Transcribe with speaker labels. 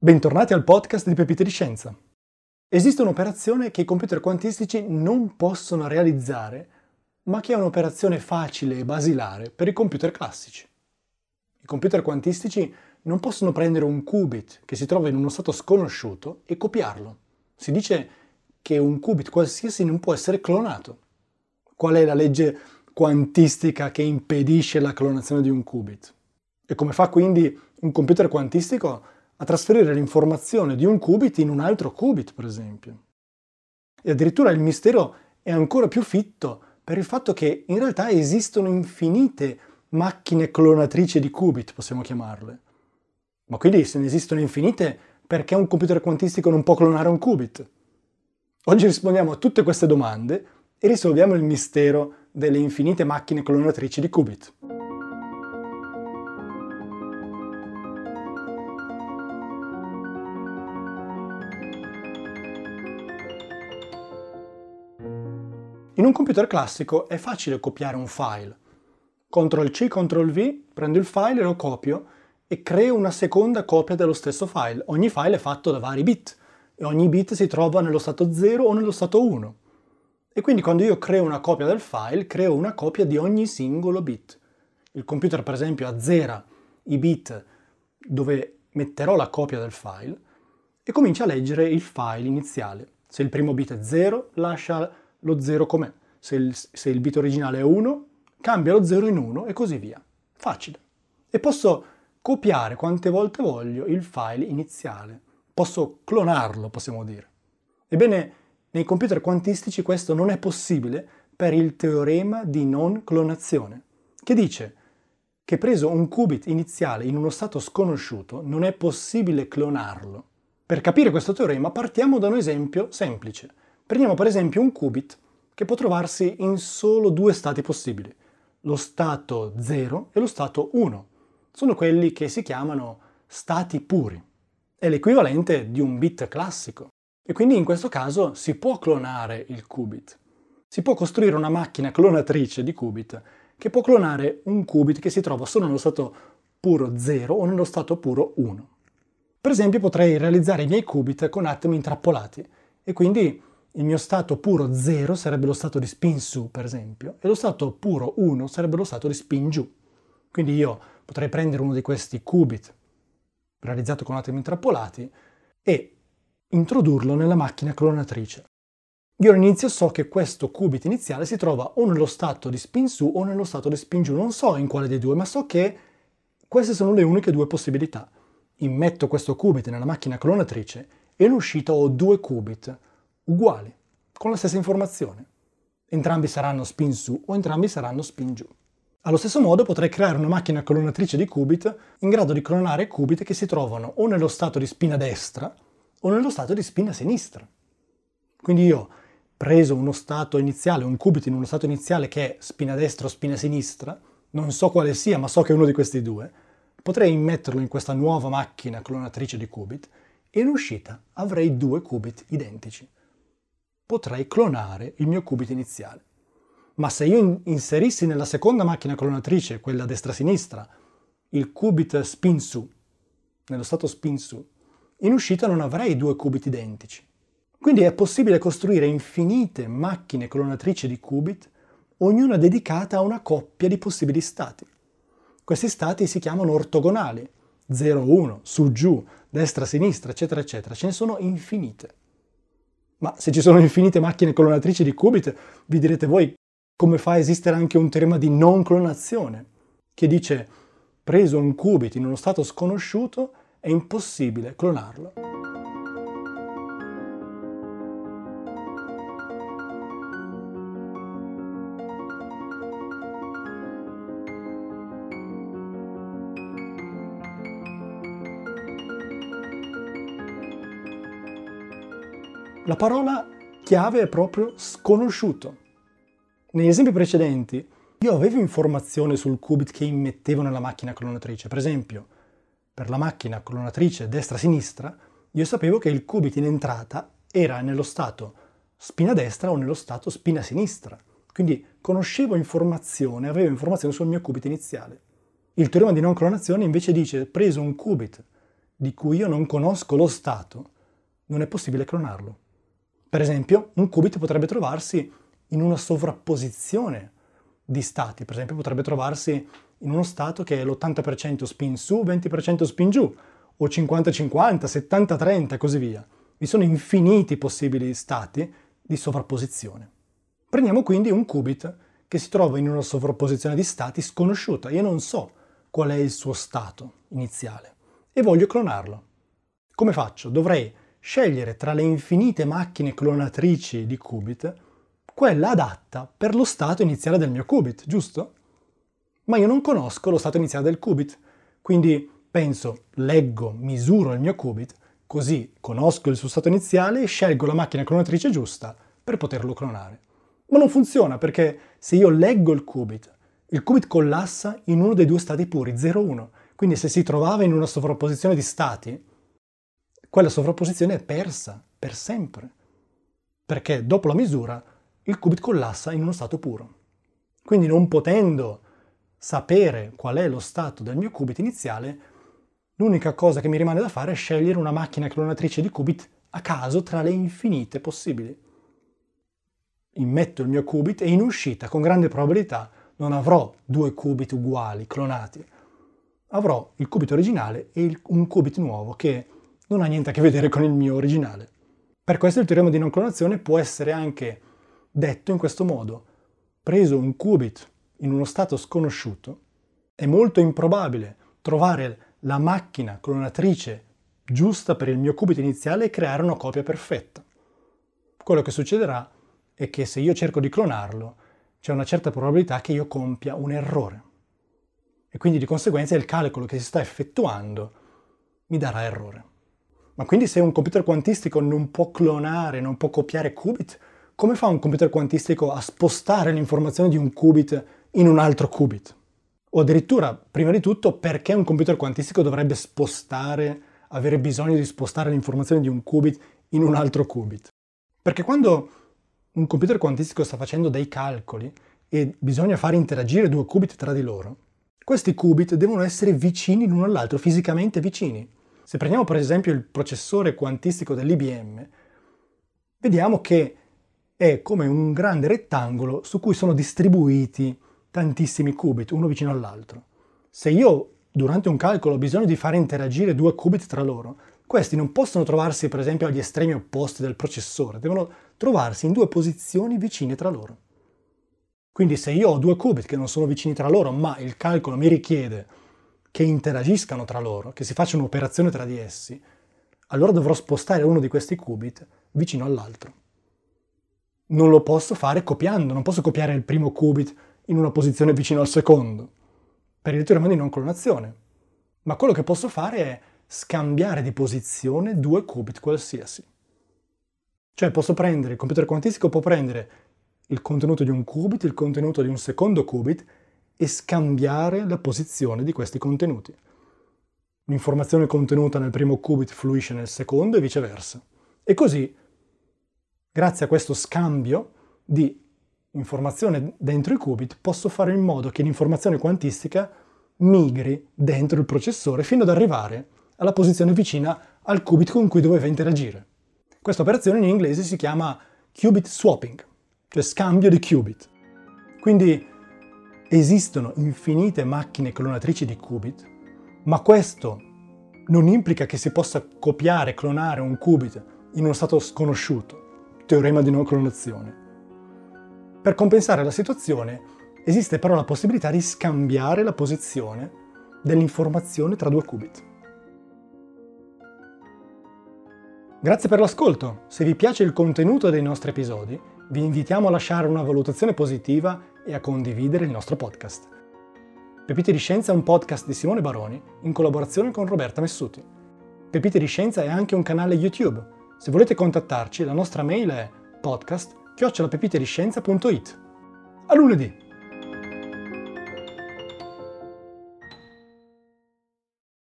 Speaker 1: Bentornati al podcast di Pepite di Scienza. Esiste un'operazione che i computer quantistici non possono realizzare, ma che è un'operazione facile e basilare per i computer classici. I computer quantistici non possono prendere un qubit che si trova in uno stato sconosciuto e copiarlo. Si dice che un qubit qualsiasi non può essere clonato. Qual è la legge quantistica che impedisce la clonazione di un qubit? E come fa quindi un computer quantistico a trasferire l'informazione di un qubit in un altro qubit, per esempio. E addirittura il mistero è ancora più fitto per il fatto che in realtà esistono infinite macchine clonatrici di qubit, possiamo chiamarle. Ma quindi se ne esistono infinite, perché un computer quantistico non può clonare un qubit? Oggi rispondiamo a tutte queste domande e risolviamo il mistero delle infinite macchine clonatrici di qubit. Un computer classico è facile copiare un file. Ctrl C, Ctrl V, prendo il file e lo copio e creo una seconda copia dello stesso file. Ogni file è fatto da vari bit e ogni bit si trova nello stato 0 o nello stato 1. E quindi quando io creo una copia del file, creo una copia di ogni singolo bit. Il computer per esempio azzera i bit dove metterò la copia del file e comincia a leggere il file iniziale. Se il primo bit è 0, lascia lo 0 com'è. Se il, se il bit originale è 1, cambia lo 0 in 1 e così via. Facile. E posso copiare quante volte voglio il file iniziale. Posso clonarlo, possiamo dire. Ebbene, nei computer quantistici questo non è possibile per il teorema di non clonazione, che dice che preso un qubit iniziale in uno stato sconosciuto non è possibile clonarlo. Per capire questo teorema partiamo da un esempio semplice. Prendiamo per esempio un qubit che può trovarsi in solo due stati possibili, lo stato 0 e lo stato 1. Sono quelli che si chiamano stati puri. È l'equivalente di un bit classico. E quindi in questo caso si può clonare il qubit. Si può costruire una macchina clonatrice di qubit che può clonare un qubit che si trova solo nello stato puro 0 o nello stato puro 1. Per esempio potrei realizzare i miei qubit con atomi intrappolati e quindi il mio stato puro 0 sarebbe lo stato di spin su, per esempio, e lo stato puro 1 sarebbe lo stato di spin giù. Quindi io potrei prendere uno di questi qubit realizzato con atomi intrappolati e introdurlo nella macchina clonatrice. Io all'inizio so che questo qubit iniziale si trova o nello stato di spin su o nello stato di spin giù, non so in quale dei due, ma so che queste sono le uniche due possibilità. Immetto questo qubit nella macchina clonatrice e in uscita ho due qubit uguali, con la stessa informazione. Entrambi saranno spin su o entrambi saranno spin giù. Allo stesso modo potrei creare una macchina clonatrice di qubit in grado di clonare qubit che si trovano o nello stato di spina destra o nello stato di spina sinistra. Quindi io, preso uno stato iniziale, un qubit in uno stato iniziale che è spina destra o spina sinistra, non so quale sia, ma so che è uno di questi due, potrei immetterlo in questa nuova macchina clonatrice di qubit e in uscita avrei due qubit identici potrei clonare il mio qubit iniziale. Ma se io inserissi nella seconda macchina clonatrice, quella destra-sinistra, il qubit spin su, nello stato spin su, in uscita non avrei due qubit identici. Quindi è possibile costruire infinite macchine clonatrici di qubit, ognuna dedicata a una coppia di possibili stati. Questi stati si chiamano ortogonali, 0-1, su-giù, destra-sinistra, eccetera, eccetera. Ce ne sono infinite. Ma se ci sono infinite macchine clonatrici di qubit, vi direte voi come fa a esistere anche un teorema di non clonazione, che dice preso un qubit in uno stato sconosciuto è impossibile clonarlo. La parola chiave è proprio sconosciuto. Negli esempi precedenti io avevo informazione sul qubit che immettevo nella macchina clonatrice. Per esempio, per la macchina clonatrice destra-sinistra, io sapevo che il qubit in entrata era nello stato spina destra o nello stato spina sinistra. Quindi conoscevo informazione, avevo informazione sul mio qubit iniziale. Il teorema di non clonazione invece dice preso un qubit di cui io non conosco lo stato, non è possibile clonarlo. Per esempio, un qubit potrebbe trovarsi in una sovrapposizione di stati, per esempio potrebbe trovarsi in uno stato che è l'80% spin su, 20% spin giù, o 50-50, 70-30 e così via. Vi sono infiniti possibili stati di sovrapposizione. Prendiamo quindi un qubit che si trova in una sovrapposizione di stati sconosciuta. Io non so qual è il suo stato iniziale e voglio clonarlo. Come faccio? Dovrei scegliere tra le infinite macchine clonatrici di qubit quella adatta per lo stato iniziale del mio qubit, giusto? Ma io non conosco lo stato iniziale del qubit, quindi penso, leggo, misuro il mio qubit, così conosco il suo stato iniziale e scelgo la macchina clonatrice giusta per poterlo clonare. Ma non funziona perché se io leggo il qubit, il qubit collassa in uno dei due stati puri, 0-1. Quindi se si trovava in una sovrapposizione di stati, quella sovrapposizione è persa per sempre. Perché dopo la misura il qubit collassa in uno stato puro. Quindi non potendo sapere qual è lo stato del mio qubit iniziale, l'unica cosa che mi rimane da fare è scegliere una macchina clonatrice di qubit a caso tra le infinite possibili. Immetto il mio qubit e in uscita, con grande probabilità, non avrò due qubit uguali, clonati. Avrò il qubit originale e un qubit nuovo che non ha niente a che vedere con il mio originale. Per questo il teorema di non clonazione può essere anche detto in questo modo. Preso un qubit in uno stato sconosciuto, è molto improbabile trovare la macchina clonatrice giusta per il mio qubit iniziale e creare una copia perfetta. Quello che succederà è che se io cerco di clonarlo, c'è una certa probabilità che io compia un errore. E quindi di conseguenza il calcolo che si sta effettuando mi darà errore. Ma quindi se un computer quantistico non può clonare, non può copiare qubit, come fa un computer quantistico a spostare l'informazione di un qubit in un altro qubit? O addirittura, prima di tutto, perché un computer quantistico dovrebbe spostare, avere bisogno di spostare l'informazione di un qubit in un altro qubit? Perché quando un computer quantistico sta facendo dei calcoli e bisogna fare interagire due qubit tra di loro, questi qubit devono essere vicini l'uno all'altro, fisicamente vicini. Se prendiamo per esempio il processore quantistico dell'IBM, vediamo che è come un grande rettangolo su cui sono distribuiti tantissimi qubit, uno vicino all'altro. Se io durante un calcolo ho bisogno di fare interagire due qubit tra loro, questi non possono trovarsi per esempio agli estremi opposti del processore, devono trovarsi in due posizioni vicine tra loro. Quindi se io ho due qubit che non sono vicini tra loro, ma il calcolo mi richiede che interagiscano tra loro, che si faccia un'operazione tra di essi, allora dovrò spostare uno di questi qubit vicino all'altro. Non lo posso fare copiando, non posso copiare il primo qubit in una posizione vicino al secondo, per il teorema di non clonazione. Ma quello che posso fare è scambiare di posizione due qubit qualsiasi. Cioè posso prendere, il computer quantistico può prendere il contenuto di un qubit, il contenuto di un secondo qubit e scambiare la posizione di questi contenuti. L'informazione contenuta nel primo qubit fluisce nel secondo e viceversa. E così, grazie a questo scambio di informazione dentro i qubit, posso fare in modo che l'informazione quantistica migri dentro il processore fino ad arrivare alla posizione vicina al qubit con cui doveva interagire. Questa operazione in inglese si chiama qubit swapping, cioè scambio di qubit. Quindi esistono infinite macchine clonatrici di qubit, ma questo non implica che si possa copiare, clonare un qubit in uno stato sconosciuto, teorema di non clonazione. Per compensare la situazione esiste però la possibilità di scambiare la posizione dell'informazione tra due qubit. Grazie per l'ascolto. Se vi piace il contenuto dei nostri episodi, vi invitiamo a lasciare una valutazione positiva e a condividere il nostro podcast. Pepite di Scienza è un podcast di Simone Baroni in collaborazione con Roberta Messuti. Pepite di Scienza è anche un canale YouTube. Se volete contattarci, la nostra mail è podcast-pepitediscienza.it. A lunedì!